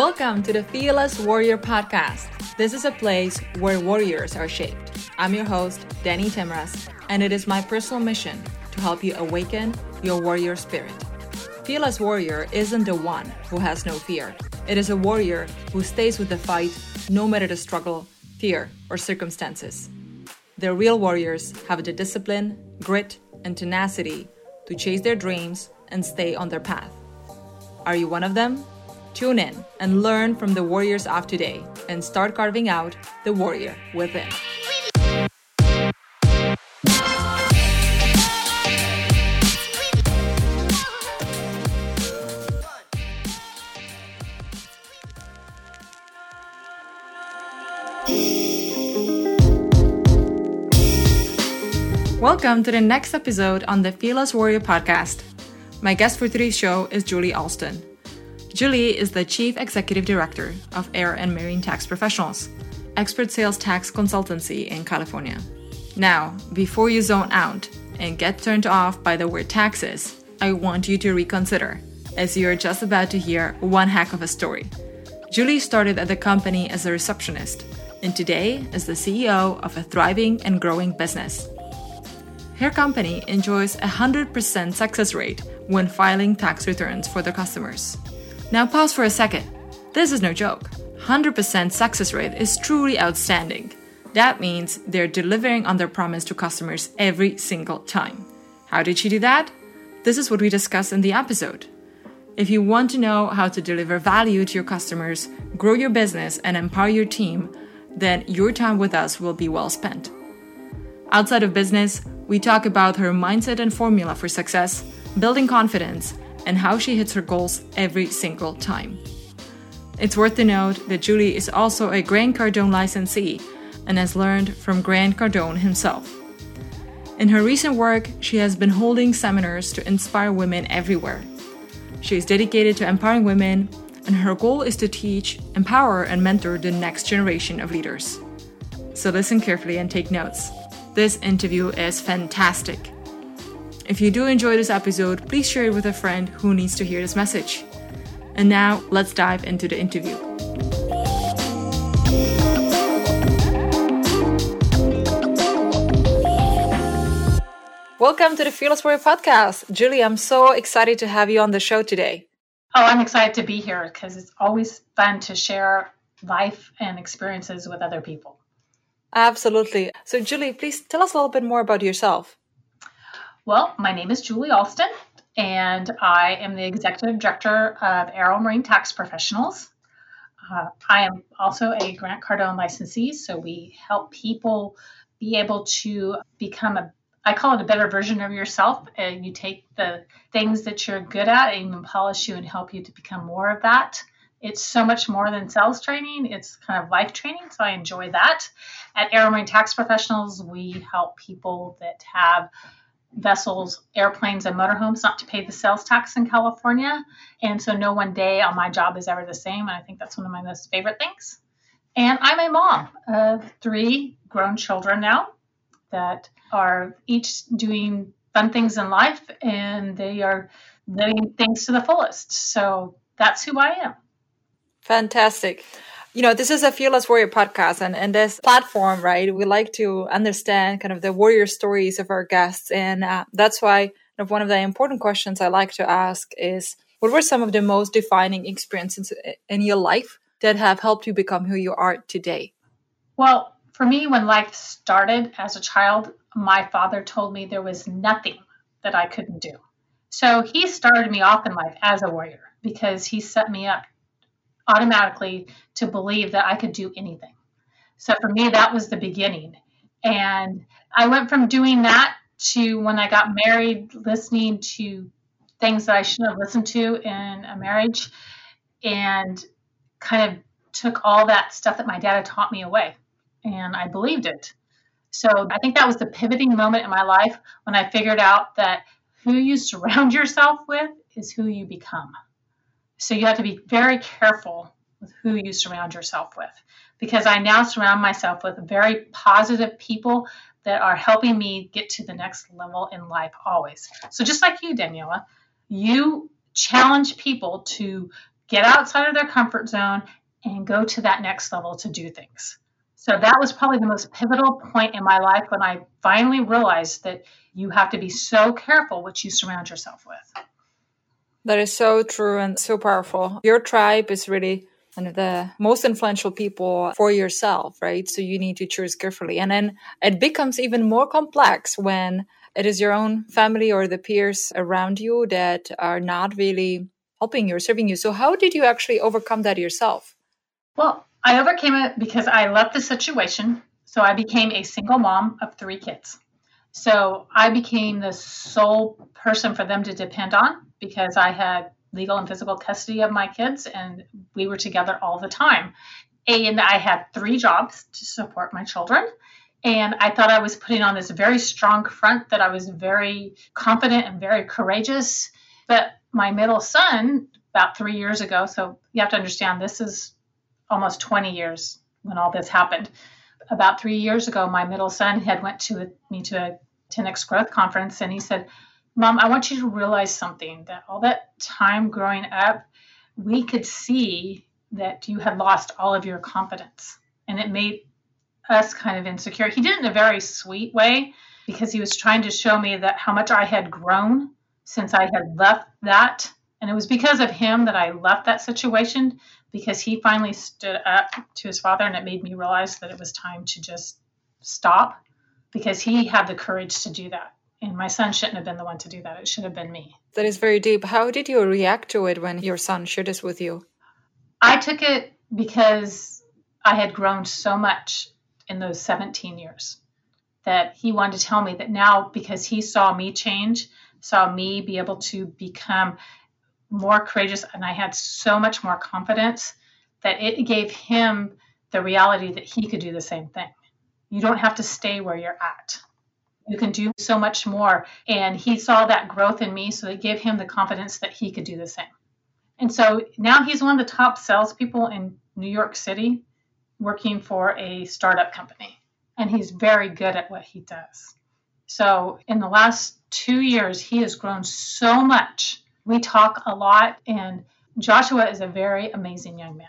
Welcome to the Fearless Warrior Podcast. This is a place where warriors are shaped. I'm your host, Danny Timras, and it is my personal mission to help you awaken your warrior spirit. Fearless Warrior isn't the one who has no fear. It is a warrior who stays with the fight no matter the struggle, fear, or circumstances. The real warriors have the discipline, grit, and tenacity to chase their dreams and stay on their path. Are you one of them? Tune in and learn from the warriors of today and start carving out the warrior within. Welcome to the next episode on the Fearless Warrior podcast. My guest for today's show is Jullie Alston. Jullie is the Chief Executive Director of Aero and Marine Tax Professionals, expert sales tax consultancy in California. Now, before you zone out and get turned off by the word taxes, I want you to reconsider, as you're just about to hear one heck of a story. Jullie started at the company as a receptionist, and today is the CEO of a thriving and growing business. Her company enjoys a 100% success rate when filing tax returns for their customers. Now, pause for a second. This is no joke. 100% success rate is truly outstanding. That means they're delivering on their promise to customers every single time. How did she do that? This is what we discussed in the episode. If you want to know how to deliver value to your customers, grow your business, and empower your team, then your time with us will be well spent. Outside of business, we talk about her mindset and formula for success, building confidence, and how she hits her goals every single time. It's worth to note that Jullie is also a Grant Cardone licensee and has learned from Grant Cardone himself. In her recent work, she has been holding seminars to inspire women everywhere. She is dedicated to empowering women, and her goal is to teach, empower, and mentor the next generation of leaders. So listen carefully and take notes. This interview is fantastic. If you do enjoy this episode, please share it with a friend who needs to hear this message. And now, let's dive into the interview. Welcome to the Fearless Warrior podcast. Jullie, I'm so excited to have you on the show today. Oh, I'm excited to be here because it's always fun to share life and experiences with other people. Absolutely. So, Jullie, please tell us a little bit more about yourself. Well, my name is Jullie Alston, and I am the Executive Director of Aero Marine Tax Professionals. Uh, I am also a Grant Cardone licensee, so we help people be able to become a I call it a better version of yourself. And you take the things that you're good at and polish you and help you to become more of that. It's so much more than sales training. It's kind of life training. So I enjoy that. At Aero Marine Tax Professionals, we help people that have vessels, airplanes, and motorhomes not to pay the sales tax in California. And so no one day on my job is ever the same. And I think that's one of my most favorite things. And I'm a mom of three grown children now that are each doing fun things in life and they are living things to the fullest. So that's who I am. Fantastic you know, this is a Fearless Warrior podcast and, and this platform, right? We like to understand kind of the warrior stories of our guests. And uh, that's why one of the important questions I like to ask is what were some of the most defining experiences in your life that have helped you become who you are today? Well, for me, when life started as a child, my father told me there was nothing that I couldn't do. So he started me off in life as a warrior because he set me up automatically to believe that I could do anything. So for me, that was the beginning. And I went from doing that to when I got married, listening to things that I shouldn't have listened to in a marriage and kind of took all that stuff that my dad had taught me away. And I believed it. So I think that was the pivoting moment in my life when I figured out that who you surround yourself with is who you become. So you have to be very careful with who you surround yourself with because I now surround myself with very positive people that are helping me get to the next level in life always. So just like you, Daniela, you challenge people to get outside of their comfort zone and go to that next level to do things. So that was probably the most pivotal point in my life when I finally realized that you have to be so careful what you surround yourself with. That is so true and so powerful. Your tribe is really one of the most influential people for yourself, right? So you need to choose carefully. And then it becomes even more complex when it is your own family or the peers around you that are not really helping you or serving you. So how did you actually overcome that yourself? Well, I overcame it because I left the situation. So I became a single mom of three kids. So I became the sole person for them to depend on because I had legal and physical custody of my kids and we were together all the time. And I had three jobs to support my children. And I thought I was putting on this very strong front that I was very confident and very courageous. But my middle son, about three years ago, so you have to understand this is almost 20 years when all this happened. About three years ago, my middle son had went to me to a 10x growth conference, and he said, "Mom, I want you to realize something. That all that time growing up, we could see that you had lost all of your confidence, and it made us kind of insecure." He did it in a very sweet way because he was trying to show me that how much I had grown since I had left that and it was because of him that I left that situation because he finally stood up to his father and it made me realize that it was time to just stop because he had the courage to do that. And my son shouldn't have been the one to do that. It should have been me. That is very deep. How did you react to it when your son shared this with you? I took it because I had grown so much in those 17 years that he wanted to tell me that now, because he saw me change, saw me be able to become more courageous and I had so much more confidence that it gave him the reality that he could do the same thing. You don't have to stay where you're at. You can do so much more. And he saw that growth in me, so it gave him the confidence that he could do the same. And so now he's one of the top salespeople in New York City working for a startup company. And he's very good at what he does. So in the last two years, he has grown so much we talk a lot, and Joshua is a very amazing young man.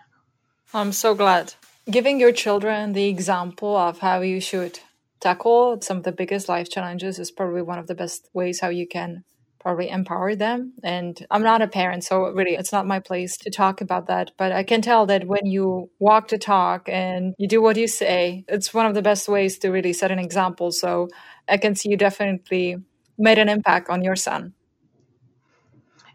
I'm so glad. Giving your children the example of how you should tackle some of the biggest life challenges is probably one of the best ways how you can probably empower them. And I'm not a parent, so really it's not my place to talk about that. But I can tell that when you walk the talk and you do what you say, it's one of the best ways to really set an example. So I can see you definitely made an impact on your son.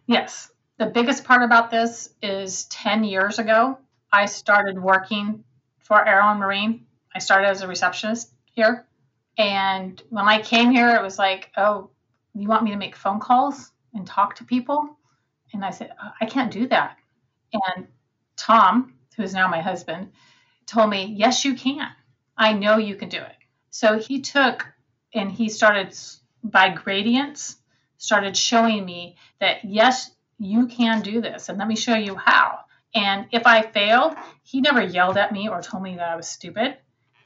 Yes. The biggest part about this is 10 years ago, I started working for Aero and Marine. I started as a receptionist here. And when I came here, it was like, oh, you want me to make phone calls and talk to people? And I said, uh, I can't do that. And Tom, who is now my husband, told me, yes, you can. I know you can do it. So he took and he started by gradients started showing me that yes, you can do this, and let me show you how. And if I failed, he never yelled at me or told me that I was stupid.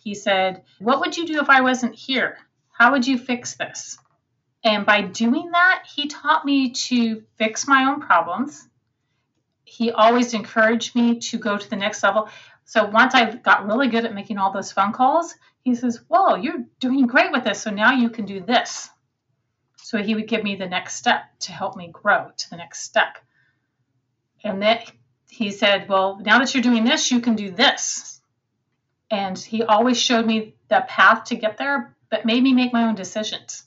He said, What would you do if I wasn't here? How would you fix this? And by doing that, he taught me to fix my own problems. He always encouraged me to go to the next level. So once I got really good at making all those phone calls, he says, Whoa, you're doing great with this. So now you can do this. So he would give me the next step to help me grow to the next step. And then he said, Well, now that you're doing this, you can do this. And he always showed me the path to get there, but made me make my own decisions.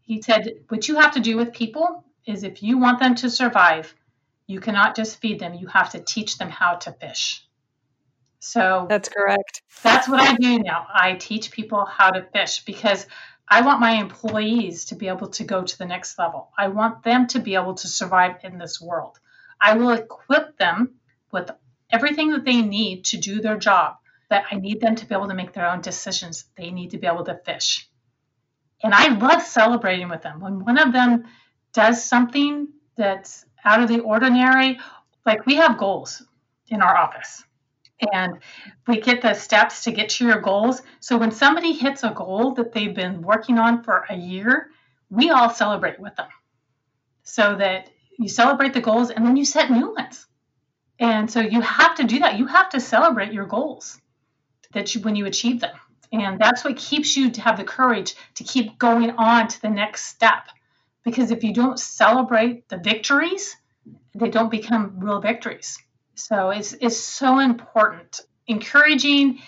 He said, What you have to do with people is if you want them to survive, you cannot just feed them, you have to teach them how to fish. So that's correct. That's what I do now. I teach people how to fish because I want my employees to be able to go to the next level. I want them to be able to survive in this world. I will equip them with everything that they need to do their job, but I need them to be able to make their own decisions. They need to be able to fish. And I love celebrating with them. When one of them does something that's out of the ordinary, like we have goals in our office and we get the steps to get to your goals. So when somebody hits a goal that they've been working on for a year, we all celebrate with them. So that you celebrate the goals and then you set new ones. And so you have to do that. You have to celebrate your goals that you when you achieve them. And that's what keeps you to have the courage to keep going on to the next step. Because if you don't celebrate the victories, they don't become real victories. So it's it's so important. Encouraging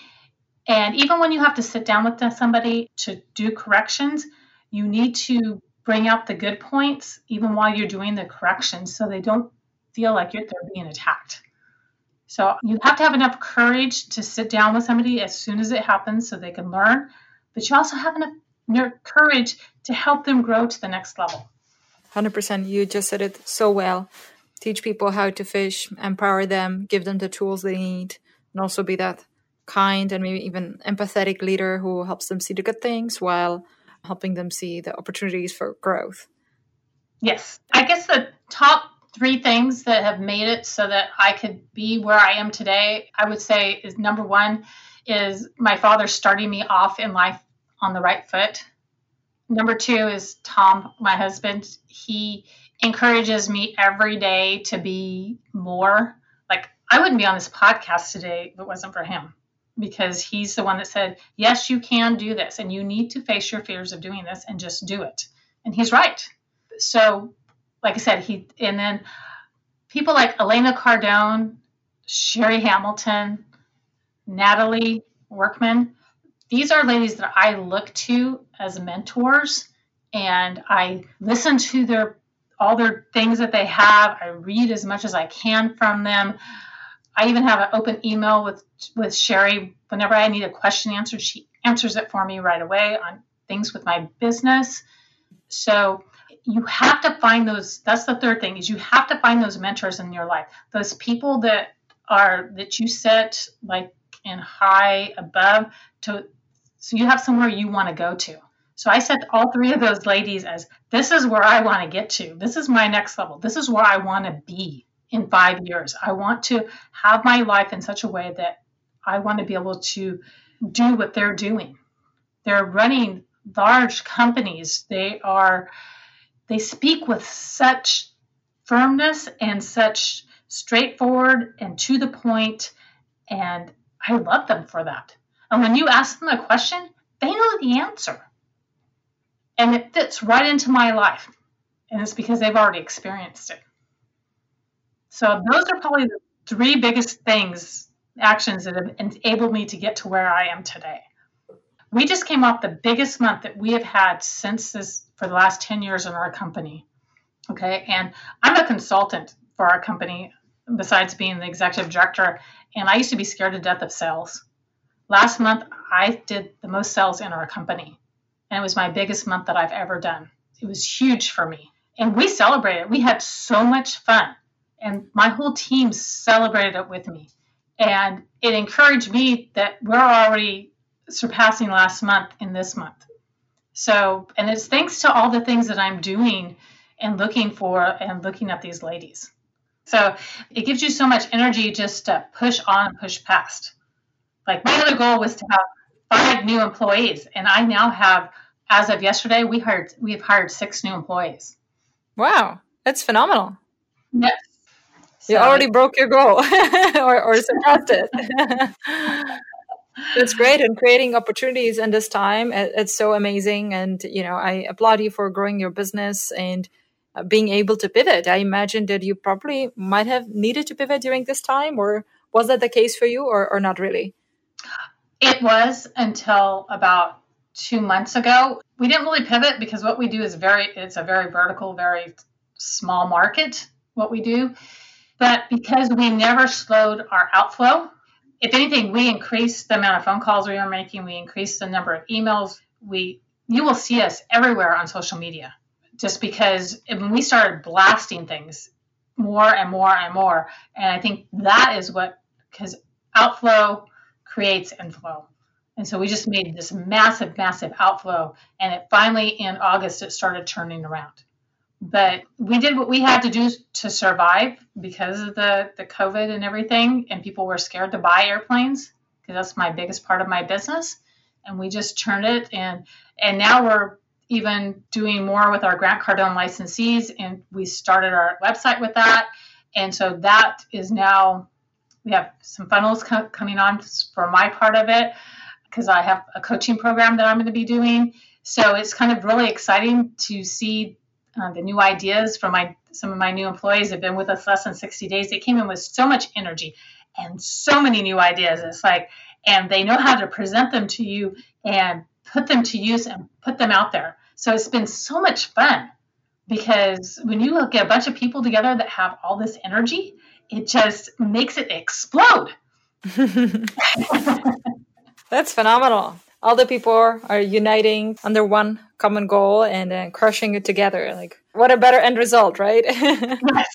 and even when you have to sit down with somebody to do corrections, you need to bring out the good points even while you're doing the corrections so they don't feel like you're, they're being attacked. So you have to have enough courage to sit down with somebody as soon as it happens so they can learn, but you also have enough courage to help them grow to the next level. 100%. You just said it so well. Teach people how to fish, empower them, give them the tools they need, and also be that kind and maybe even empathetic leader who helps them see the good things while helping them see the opportunities for growth. Yes. I guess the top three things that have made it so that I could be where I am today, I would say is number one is my father starting me off in life on the right foot. Number two is Tom, my husband. He encourages me every day to be more. Like, I wouldn't be on this podcast today if it wasn't for him because he's the one that said, Yes, you can do this, and you need to face your fears of doing this and just do it. And he's right. So like I said, he and then people like Elena Cardone, Sherry Hamilton, Natalie Workman. These are ladies that I look to as mentors, and I listen to their all their things that they have. I read as much as I can from them. I even have an open email with with Sherry. Whenever I need a question answered, she answers it for me right away on things with my business. So you have to find those that's the third thing is you have to find those mentors in your life those people that are that you set like in high above to so you have somewhere you want to go to so i set all three of those ladies as this is where i want to get to. This is my next level. This is where i want to be in five years. I want to have my life in such a way that i want to be able to do what they're doing. They're running large companies. They are they speak with such firmness and such straightforward and to the point, and I love them for that. And when you ask them a question, they know the answer. And it fits right into my life. And it's because they've already experienced it. So those are probably the three biggest things, actions that have enabled me to get to where I am today. We just came off the biggest month that we have had since this for the last 10 years in our company. Okay. And I'm a consultant for our company besides being the executive director. And I used to be scared to death of sales. Last month, I did the most sales in our company. And it was my biggest month that I've ever done. It was huge for me. And we celebrated. We had so much fun. And my whole team celebrated it with me. And it encouraged me that we're already surpassing last month in this month. So, and it's thanks to all the things that I'm doing and looking for and looking at these ladies. So it gives you so much energy just to push on push past. Like my other goal was to have five new employees, and I now have, as of yesterday, we hired we've hired six new employees. Wow, that's phenomenal. Yes. So, you already broke your goal or, or surpassed it. That's great. And creating opportunities in this time, it's so amazing. And, you know, I applaud you for growing your business and uh, being able to pivot. I imagine that you probably might have needed to pivot during this time, or was that the case for you, or, or not really? It was until about two months ago. We didn't really pivot because what we do is very, it's a very vertical, very small market, what we do. But because we never slowed our outflow, if anything, we increased the amount of phone calls we were making. We increased the number of emails. We you will see us everywhere on social media, just because when we started blasting things more and more and more, and I think that is what because outflow creates inflow. And so we just made this massive, massive outflow. And it finally in August, it started turning around but we did what we had to do to survive because of the, the COVID and everything. And people were scared to buy airplanes because that's my biggest part of my business. And we just turned it and and now we're even doing more with our Grant Cardone licensees. And we started our website with that. And so that is now, we have some funnels co- coming on for my part of it because I have a coaching program that I'm going to be doing. So it's kind of really exciting to see uh, the new ideas from my some of my new employees have been with us less than 60 days. They came in with so much energy and so many new ideas. It's like, and they know how to present them to you and put them to use and put them out there. So it's been so much fun because when you get a bunch of people together that have all this energy, it just makes it explode. That's phenomenal. All the people are uniting under one common goal and then crushing it together. Like, what a better end result, right? yes.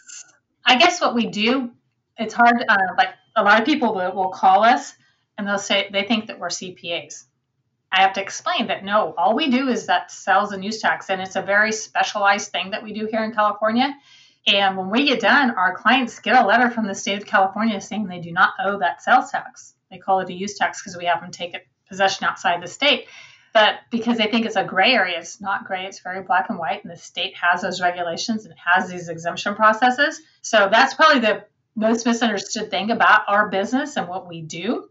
I guess what we do, it's hard. Uh, like, a lot of people will, will call us and they'll say they think that we're CPAs. I have to explain that no, all we do is that sales and use tax, and it's a very specialized thing that we do here in California. And when we get done, our clients get a letter from the state of California saying they do not owe that sales tax. They call it a use tax because we have them take possession outside the state. But because they think it's a gray area, it's not gray, it's very black and white, and the state has those regulations and has these exemption processes. So that's probably the most misunderstood thing about our business and what we do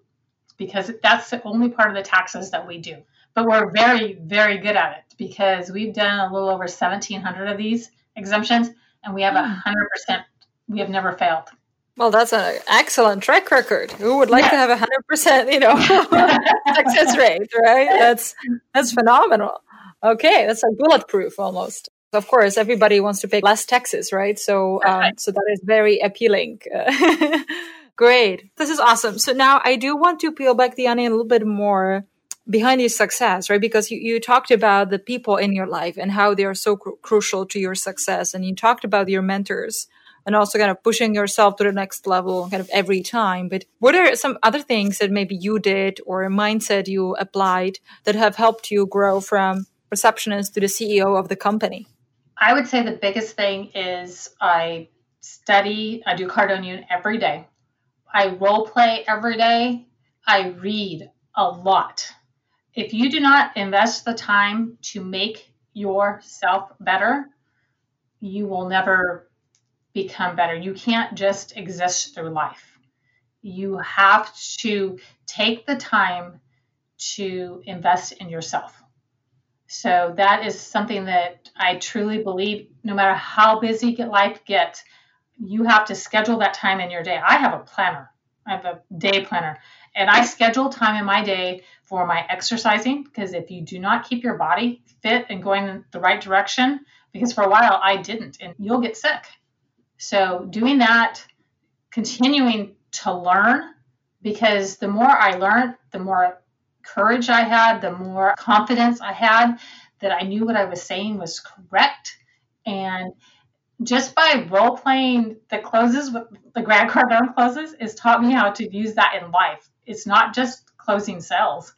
because that's the only part of the taxes that we do. But we're very, very good at it because we've done a little over 1,700 of these exemptions and we have a hmm. 100%, we have never failed. Well, that's an excellent track record. Who would like to have a hundred percent, you know, success rate, right? That's that's phenomenal. Okay, that's a bulletproof almost. Of course, everybody wants to pay less taxes, right? So, um, so that is very appealing. Great. This is awesome. So now I do want to peel back the onion a little bit more behind your success, right? Because you, you talked about the people in your life and how they are so cr- crucial to your success. And you talked about your mentors and also kind of pushing yourself to the next level kind of every time. But what are some other things that maybe you did or a mindset you applied that have helped you grow from receptionist to the CEO of the company? I would say the biggest thing is I study, I do Cardone every day. I role play every day. I read a lot. If you do not invest the time to make yourself better, you will never become better. You can't just exist through life. You have to take the time to invest in yourself. So that is something that I truly believe no matter how busy life gets, you have to schedule that time in your day. I have a planner. I have a day planner and I schedule time in my day for my exercising because if you do not keep your body fit and going in the right direction, because for a while I didn't, and you'll get sick. So doing that, continuing to learn, because the more I learned, the more courage I had, the more confidence I had that I knew what I was saying was correct. And just by role playing the closes with the Grant Cardone closes is taught me how to use that in life. It's not just closing sales.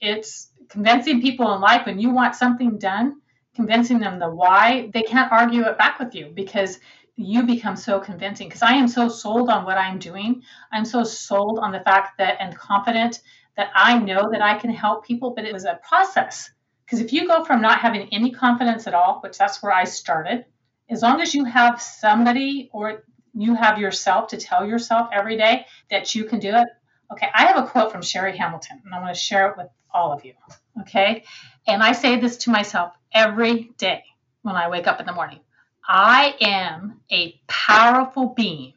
It's convincing people in life when you want something done, convincing them the why, they can't argue it back with you because you become so convincing because I am so sold on what I'm doing. I'm so sold on the fact that and confident that I know that I can help people, but it was a process. Because if you go from not having any confidence at all, which that's where I started, as long as you have somebody or you have yourself to tell yourself every day that you can do it. Okay, I have a quote from Sherry Hamilton, and I want to share it with all of you. Okay, and I say this to myself every day when I wake up in the morning I am a powerful being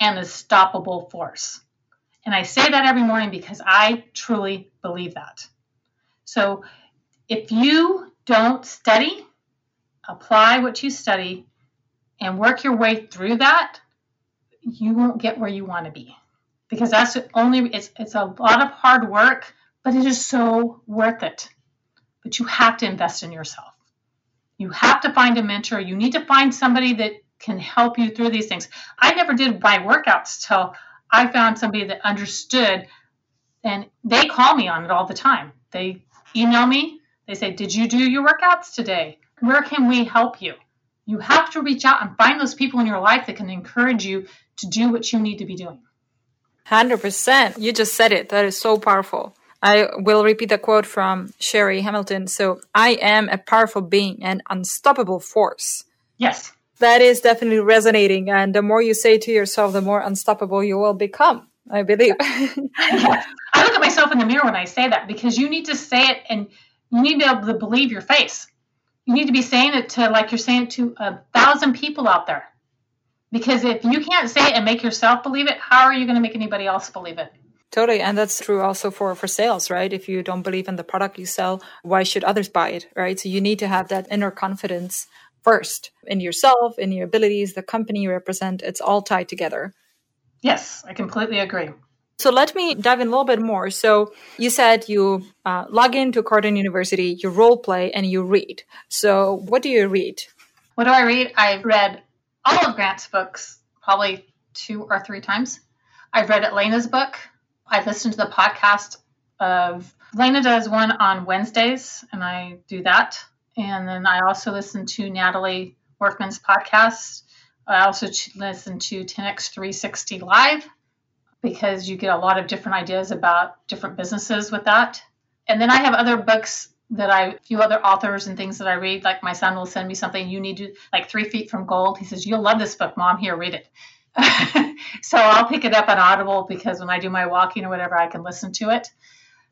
and a stoppable force. And I say that every morning because I truly believe that. So if you don't study, apply what you study, and work your way through that, you won't get where you want to be. Because that's only it's it's a lot of hard work, but it is so worth it. But you have to invest in yourself. You have to find a mentor. You need to find somebody that can help you through these things. I never did my workouts till I found somebody that understood and they call me on it all the time. They email me, they say, Did you do your workouts today? Where can we help you? You have to reach out and find those people in your life that can encourage you to do what you need to be doing. 100%. You just said it. That is so powerful. I will repeat a quote from Sherry Hamilton. So, I am a powerful being, an unstoppable force. Yes. That is definitely resonating. And the more you say to yourself, the more unstoppable you will become, I believe. I look at myself in the mirror when I say that because you need to say it and you need to be able to believe your face. You need to be saying it to, like you're saying it to a thousand people out there. Because if you can't say it and make yourself believe it, how are you going to make anybody else believe it? Totally. And that's true also for, for sales, right? If you don't believe in the product you sell, why should others buy it, right? So you need to have that inner confidence first in yourself, in your abilities, the company you represent. It's all tied together. Yes, I completely agree. So let me dive in a little bit more. So you said you uh, log into Cardone University, you role play, and you read. So what do you read? What do I read? I've read all of Grant's books probably two or three times. I've read Elena's book. I listened to the podcast of Elena does one on Wednesdays, and I do that. And then I also listen to Natalie Workman's podcast. I also listen to 10x 360 Live because you get a lot of different ideas about different businesses with that. And then I have other books that I, a few other authors and things that I read. Like my son will send me something you need to, like Three Feet from Gold. He says, You'll love this book, Mom. Here, read it. so I'll pick it up on Audible because when I do my walking or whatever, I can listen to it.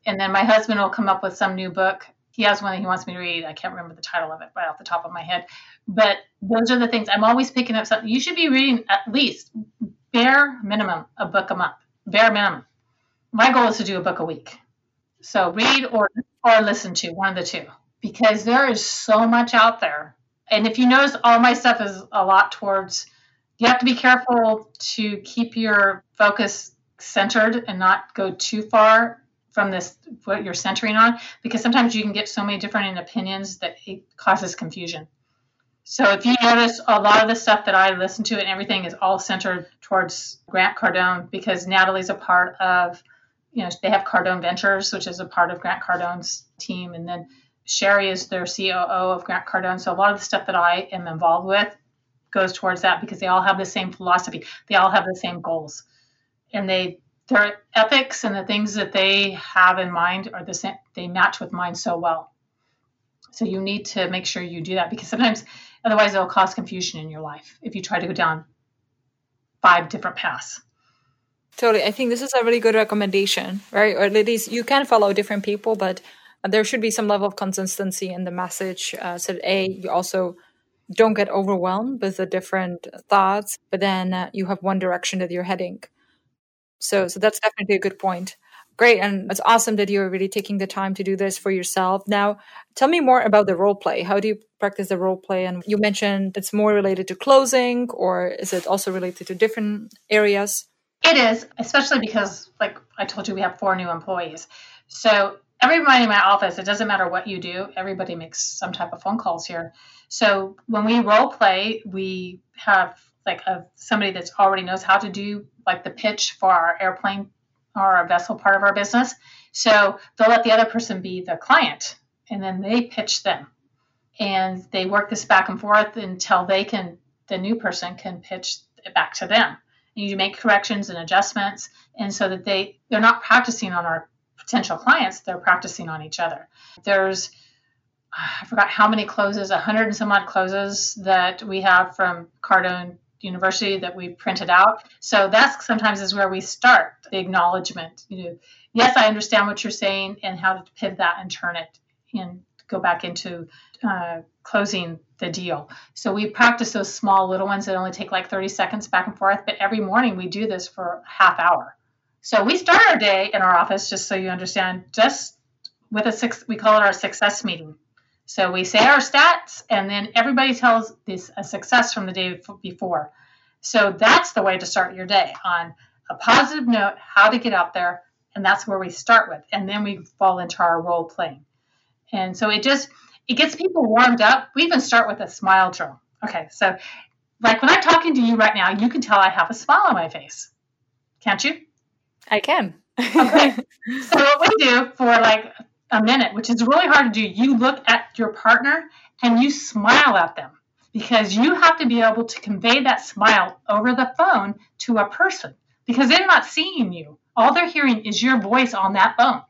And then my husband will come up with some new book. He has one that he wants me to read. I can't remember the title of it right off the top of my head. But those are the things I'm always picking up something. You should be reading at least bare minimum a book a month. Bare minimum. My goal is to do a book a week. So read or or listen to one of the two because there is so much out there. And if you notice, all my stuff is a lot towards you have to be careful to keep your focus centered and not go too far from this what you're centering on because sometimes you can get so many different opinions that it causes confusion. So if you notice a lot of the stuff that i listen to and everything is all centered towards grant cardone because natalie's a part of you know they have cardone ventures which is a part of grant cardone's team and then sherry is their coo of grant cardone. So a lot of the stuff that i am involved with goes towards that because they all have the same philosophy. They all have the same goals. And they their ethics and the things that they have in mind are the same they match with mine so well. So you need to make sure you do that because sometimes otherwise it'll cause confusion in your life if you try to go down five different paths. Totally. I think this is a really good recommendation, right? Or at least you can follow different people, but there should be some level of consistency in the message. Uh, so A, you also don't get overwhelmed with the different thoughts, but then uh, you have one direction that you're heading. So, so that's definitely a good point. Great, and it's awesome that you're really taking the time to do this for yourself. Now, tell me more about the role play. How do you practice the role play? And you mentioned it's more related to closing, or is it also related to different areas? It is, especially because, like I told you, we have four new employees. So everybody in my office, it doesn't matter what you do, everybody makes some type of phone calls here. So when we role play, we have like a somebody that's already knows how to do like the pitch for our airplane or our vessel part of our business. So they'll let the other person be the client and then they pitch them. And they work this back and forth until they can the new person can pitch it back to them. And you make corrections and adjustments and so that they they're not practicing on our potential clients, they're practicing on each other. There's I forgot how many closes, a hundred and some odd closes that we have from Cardone University that we printed out. So that's sometimes is where we start the acknowledgement. You know, yes, I understand what you're saying and how to pivot that and turn it and go back into uh, closing the deal. So we practice those small little ones that only take like 30 seconds back and forth. But every morning we do this for half hour. So we start our day in our office, just so you understand, just with a six, we call it our success meeting. So we say our stats, and then everybody tells this a success from the day before. So that's the way to start your day on a positive note, how to get out there, and that's where we start with, and then we fall into our role playing. And so it just it gets people warmed up. We even start with a smile drill. Okay, so like when I'm talking to you right now, you can tell I have a smile on my face, can't you? I can. okay. So what we do for like a minute, which is really hard to do, you look at your partner and you smile at them because you have to be able to convey that smile over the phone to a person because they're not seeing you. All they're hearing is your voice on that phone.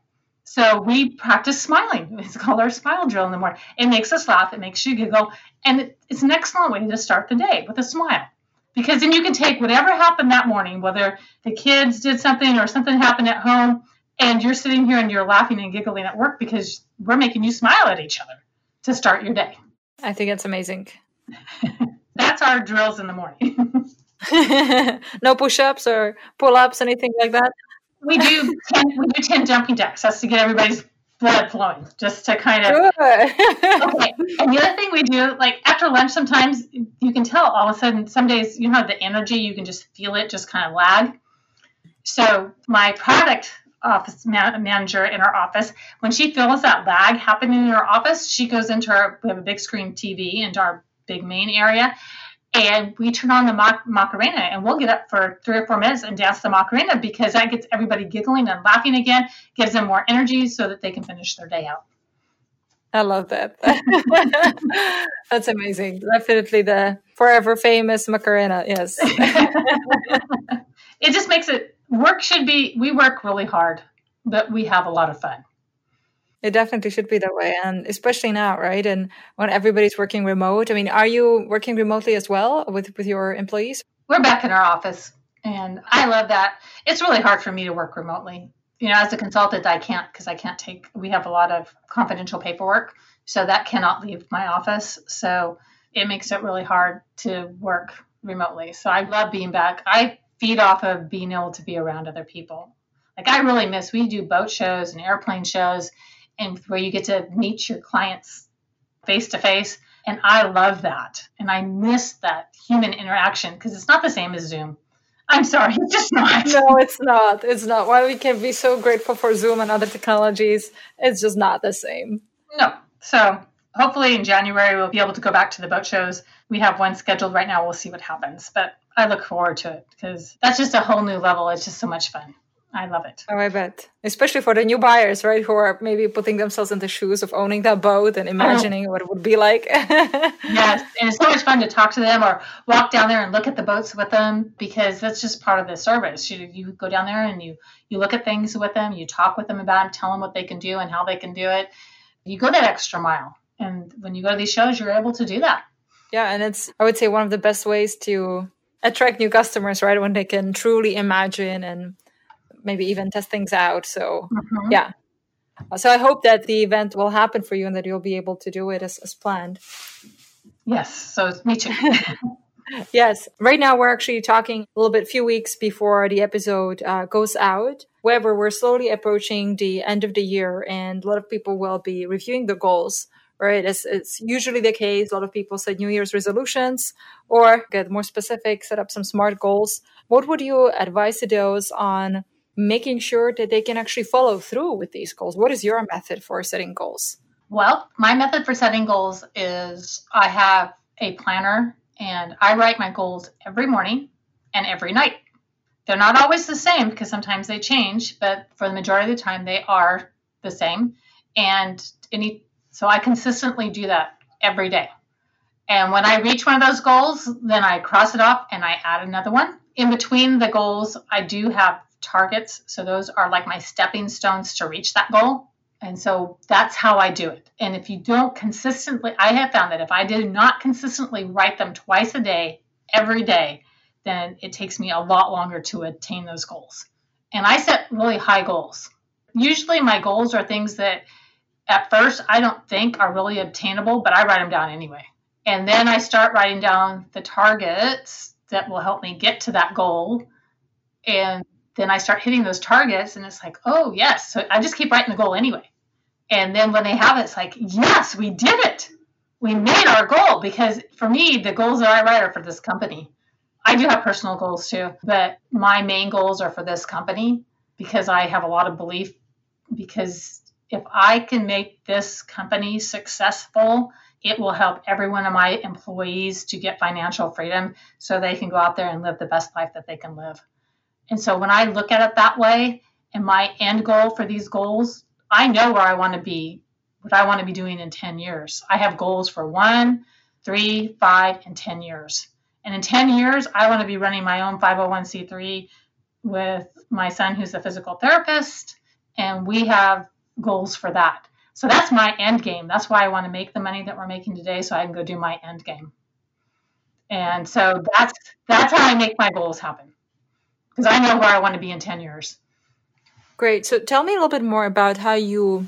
So we practice smiling. It's called our smile drill in the morning. It makes us laugh, it makes you giggle, And it's an excellent way to start the day with a smile. Because then you can take whatever happened that morning, whether the kids did something or something happened at home, and you're sitting here and you're laughing and giggling at work because we're making you smile at each other to start your day. I think it's amazing. That's our drills in the morning. no push-ups or pull-ups, anything like that. We do 10, we do ten jumping jacks. That's to get everybody's blood flowing, just to kind of. okay. And the other thing we do, like after lunch, sometimes you can tell all of a sudden. Some days you have the energy, you can just feel it, just kind of lag. So my product office manager in our office, when she feels that lag happening in our office, she goes into our. We have a big screen TV into our big main area, and we turn on the Macarena and we'll get up for three or four minutes and dance the Macarena because that gets everybody giggling and laughing again, gives them more energy so that they can finish their day out. I love that. That's amazing. Definitely the forever famous Macarena. Yes. it just makes it work should be, we work really hard, but we have a lot of fun. It definitely should be that way. And especially now, right? And when everybody's working remote. I mean, are you working remotely as well with, with your employees? We're back in our office. And I love that. It's really hard for me to work remotely. You know, as a consultant, I can't because I can't take, we have a lot of confidential paperwork. So that cannot leave my office. So it makes it really hard to work remotely. So I love being back. I feed off of being able to be around other people. Like I really miss, we do boat shows and airplane shows and where you get to meet your clients face to face. And I love that. And I miss that human interaction because it's not the same as Zoom. I'm sorry, it's just not. No, it's not. It's not. While we can be so grateful for Zoom and other technologies, it's just not the same. No. So hopefully in January we'll be able to go back to the boat shows. We have one scheduled right now. We'll see what happens. But I look forward to it because that's just a whole new level. It's just so much fun. I love it. Oh, I bet. Especially for the new buyers, right? Who are maybe putting themselves in the shoes of owning that boat and imagining oh. what it would be like. yes. And it's so much fun to talk to them or walk down there and look at the boats with them because that's just part of the service. You, you go down there and you, you look at things with them, you talk with them about them, tell them what they can do and how they can do it. You go that extra mile. And when you go to these shows, you're able to do that. Yeah. And it's, I would say, one of the best ways to attract new customers, right? When they can truly imagine and maybe even test things out. So mm-hmm. yeah. So I hope that the event will happen for you and that you'll be able to do it as, as planned. Yes. So me too. yes. Right now we're actually talking a little bit, few weeks before the episode uh, goes out. However, we're slowly approaching the end of the year and a lot of people will be reviewing the goals right? It's, it's usually the case. A lot of people set New Year's resolutions or get more specific, set up some smart goals. What would you advise to those on making sure that they can actually follow through with these goals. What is your method for setting goals? Well, my method for setting goals is I have a planner and I write my goals every morning and every night. They're not always the same because sometimes they change, but for the majority of the time they are the same. And any so I consistently do that every day. And when I reach one of those goals, then I cross it off and I add another one. In between the goals, I do have targets. So those are like my stepping stones to reach that goal. And so that's how I do it. And if you don't consistently, I have found that if I do not consistently write them twice a day, every day, then it takes me a lot longer to attain those goals. And I set really high goals. Usually my goals are things that at first I don't think are really obtainable, but I write them down anyway. And then I start writing down the targets that will help me get to that goal. And then I start hitting those targets and it's like, oh, yes. So I just keep writing the goal anyway. And then when they have it, it's like, yes, we did it. We made our goal because for me, the goals that I write are for this company. I do have personal goals too, but my main goals are for this company because I have a lot of belief. Because if I can make this company successful, it will help every one of my employees to get financial freedom so they can go out there and live the best life that they can live. And so when I look at it that way, and my end goal for these goals, I know where I want to be, what I want to be doing in 10 years. I have goals for one, three, five, and 10 years. And in 10 years, I want to be running my own 501c3 with my son, who's a physical therapist. And we have goals for that. So that's my end game. That's why I want to make the money that we're making today so I can go do my end game. And so that's that's how I make my goals happen. Because I know where I want to be in 10 years. Great. So tell me a little bit more about how you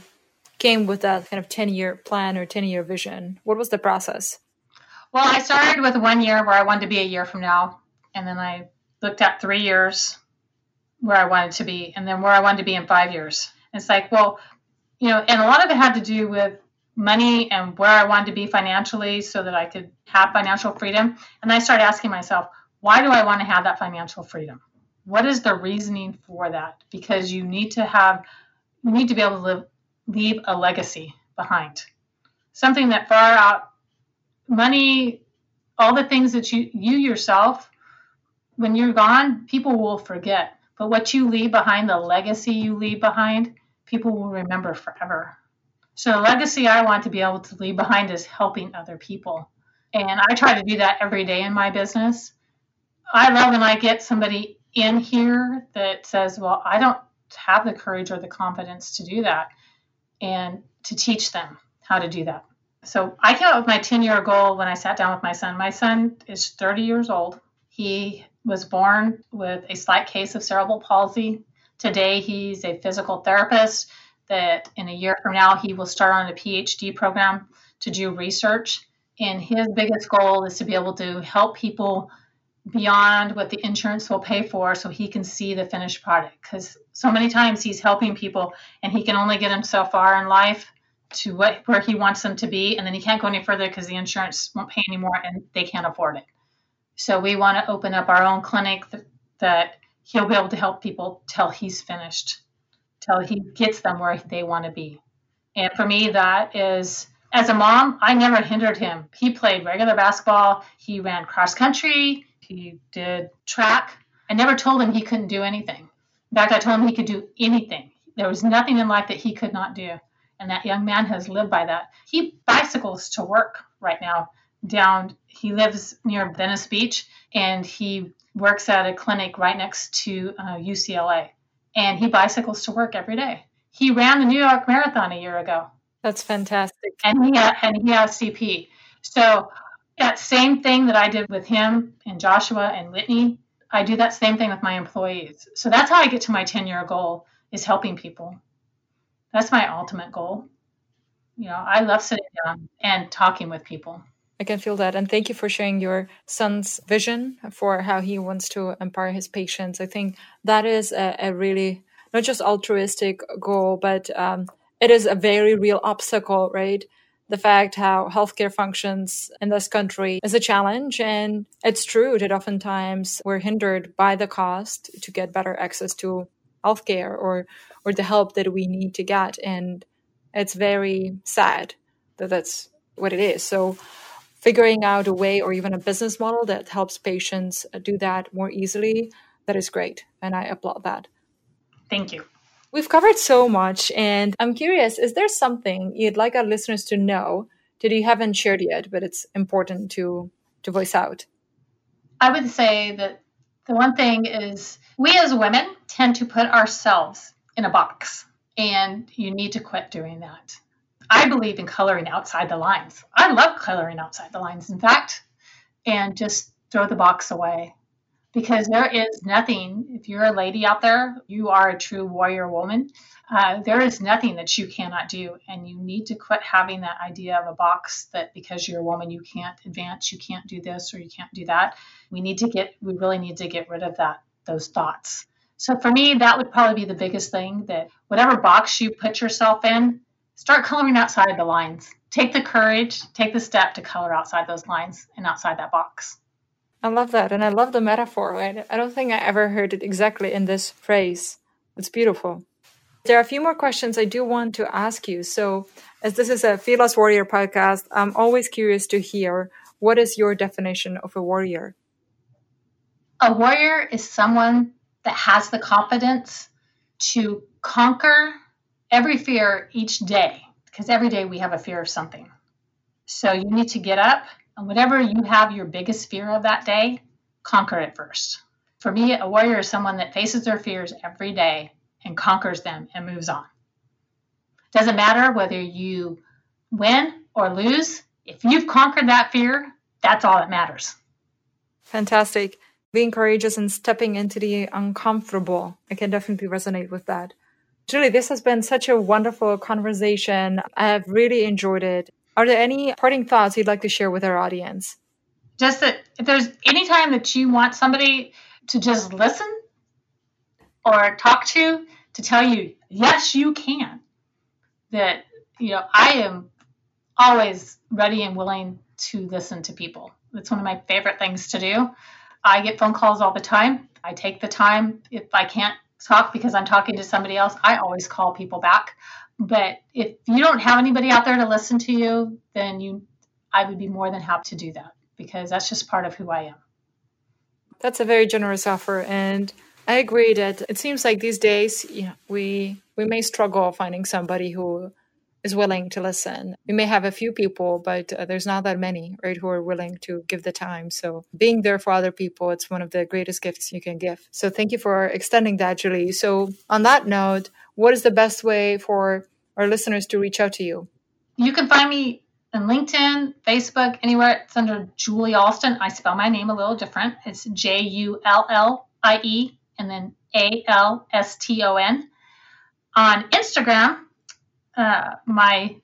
came with that kind of 10 year plan or 10 year vision. What was the process? Well, I started with one year where I wanted to be a year from now. And then I looked at three years where I wanted to be, and then where I wanted to be in five years. And it's like, well, you know, and a lot of it had to do with money and where I wanted to be financially so that I could have financial freedom. And I started asking myself, why do I want to have that financial freedom? What is the reasoning for that? Because you need to have, you need to be able to live, leave a legacy behind, something that far out money, all the things that you you yourself, when you're gone, people will forget. But what you leave behind, the legacy you leave behind, people will remember forever. So the legacy I want to be able to leave behind is helping other people. And I try to do that every day in my business. I love when I get somebody in here that says, Well, I don't have the courage or the confidence to do that, and to teach them how to do that. So I came up with my 10 year goal when I sat down with my son. My son is 30 years old. He was born with a slight case of cerebral palsy. Today, he's a physical therapist that in a year from now, he will start on a PhD program to do research. And his biggest goal is to be able to help people beyond what the insurance will pay for so he can see the finished product. Because so many times he's helping people and he can only get so far in life to what where he wants them to be, and then he can't go any further because the insurance won't pay anymore and they can't afford it. So we want to open up our own clinic that he'll be able to help people till he's finished, till he gets them where they want to be. And for me, that is as a mom, I never hindered him. He played regular basketball, he ran cross country, he did track. I never told him he couldn't do anything. In fact, I told him he could do anything. There was nothing in life that he could not do. And that young man has lived by that. He bicycles to work right now down, he lives near Venice Beach and he works at a clinic right next to uh, UCLA. And he bicycles to work every day. He ran the New York Marathon a year ago. That's fantastic. And he, and he has CP. So that same thing that I did with him and Joshua and Whitney, I do that same thing with my employees. So that's how I get to my 10 year goal is helping people. That's my ultimate goal. You know, I love sitting down and talking with people. I can feel that. And thank you for sharing your son's vision for how he wants to empower his patients. I think that is a, a really not just altruistic goal, but um, it is a very real obstacle, right? The fact how healthcare functions in this country is a challenge. And it's true that oftentimes we're hindered by the cost to get better access to healthcare or, or the help that we need to get. And it's very sad that that's what it is. So, figuring out a way or even a business model that helps patients do that more easily, that is great. And I applaud that. Thank you. We've covered so much, and I'm curious is there something you'd like our listeners to know that you haven't shared yet, but it's important to, to voice out? I would say that the one thing is we as women tend to put ourselves in a box, and you need to quit doing that. I believe in coloring outside the lines. I love coloring outside the lines, in fact, and just throw the box away because there is nothing, if you're a lady out there, you are a true warrior woman. Uh, there is nothing that you cannot do. And you need to quit having that idea of a box that because you're a woman, you can't advance, you can't do this, or you can't do that. We need to get, we really need to get rid of that, those thoughts. So for me, that would probably be the biggest thing that whatever box you put yourself in, start coloring outside the lines. Take the courage, take the step to color outside those lines and outside that box. I love that. And I love the metaphor. Right? I don't think I ever heard it exactly in this phrase. It's beautiful. There are a few more questions I do want to ask you. So, as this is a Fearless Warrior podcast, I'm always curious to hear what is your definition of a warrior? A warrior is someone that has the confidence to conquer every fear each day because every day we have a fear of something. So you need to get up and whatever you have your biggest fear of that day, conquer it first. For me, a warrior is someone that faces their fears every day and conquers them and moves on. Doesn't matter whether you win or lose. If you've conquered that fear, that's all that matters. Fantastic. Being courageous and stepping into the uncomfortable. I can definitely resonate with that. Jullie, this has been such a wonderful conversation. I have really enjoyed it. Are there any parting thoughts you'd like to share with our audience? Just that if there's any time that you want somebody to just listen or talk to, to tell you, yes, you can, that, you know, I am always ready and willing to listen to people. It's one of my favorite things to do. I get phone calls all the time. I take the time. If I can't talk because I'm talking to somebody else, I always call people back. But if you don't have anybody out there to listen to you, then you I would be more than happy to do that because that's just part of who I am. That's a very generous offer and I agree that it seems like these days we we may struggle finding somebody who is willing to listen. We may have a few people, but uh, there's not that many, right, who are willing to give the time. So being there for other people, it's one of the greatest gifts you can give. So thank you for extending that, Jullie. So on that note, what is the best way for our listeners to reach out to you? You can find me on LinkedIn, Facebook, anywhere. It's under Jullie Alston. I spell my name a little different. It's J U L L I E and then A L S T O N. On Instagram, uh, my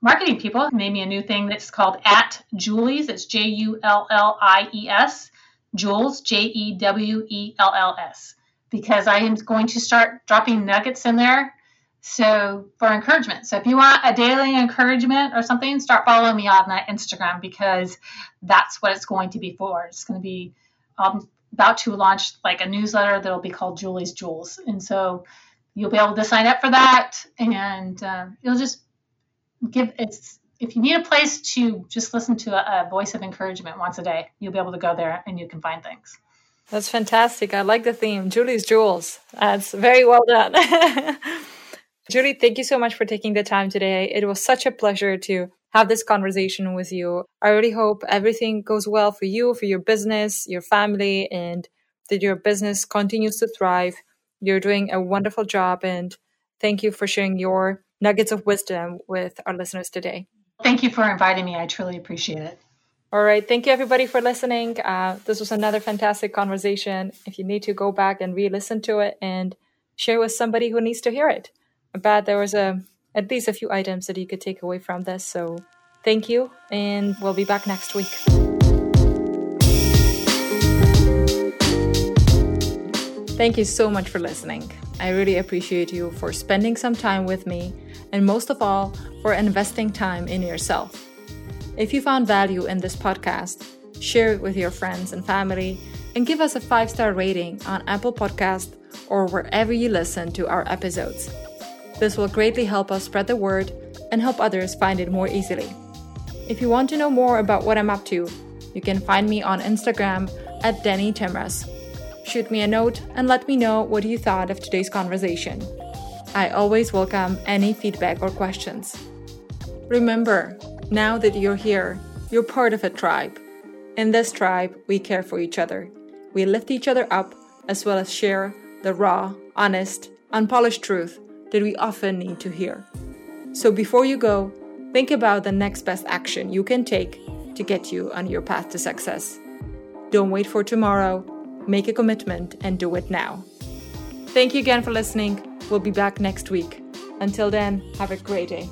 marketing people made me a new thing that's called at Jullies. It's J U L L I E S, Jules, J E W E L L S, because I am going to start dropping nuggets in there. So for encouragement. So if you want a daily encouragement or something, start following me on that Instagram because that's what it's going to be for. It's going to be um, about to launch like a newsletter that'll be called Jullie's Jewels. And so you'll be able to sign up for that and uh, you'll just give it's if you need a place to just listen to a, a, voice of encouragement once a day you'll be able to go there and you can find things that's fantastic. I like the theme. Jullie's jewels. That's very well done. Jullie thank you so much for taking the time today. It was such a pleasure to have this conversation with you. I really hope everything goes well for you for your business your family and that your business continues to thrive. You're doing a wonderful job, and thank you for sharing your nuggets of wisdom with our listeners today. Thank you for inviting me. I truly appreciate it. All right. Thank you, everybody, for listening. Uh, this was another fantastic conversation. If you need to go back and re listen to it and share with somebody who needs to hear it, I bet there was a, at least a few items that you could take away from this. So thank you, and we'll be back next week. Thank you so much for listening. I really appreciate you for spending some time with me, and most of all, for investing time in yourself. If you found value in this podcast, share it with your friends and family, and give us a five star rating on Apple Podcast or wherever you listen to our episodes. This will greatly help us spread the word and help others find it more easily. If you want to know more about what I'm up to, you can find me on Instagram at Denny Timras shoot me a note and let me know what you thought of today's conversation. I always welcome any feedback or questions. Remember, now that you're here, you're part of a tribe. In this tribe, we care for each other. We lift each other up as well as share the raw, honest, unpolished truth that we often need to hear. So before you go, think about the next best action you can take to get you on your path to success. Don't wait for tomorrow Make a commitment and do it now. Thank you again for listening. We'll be back next week. Until then, have a great day.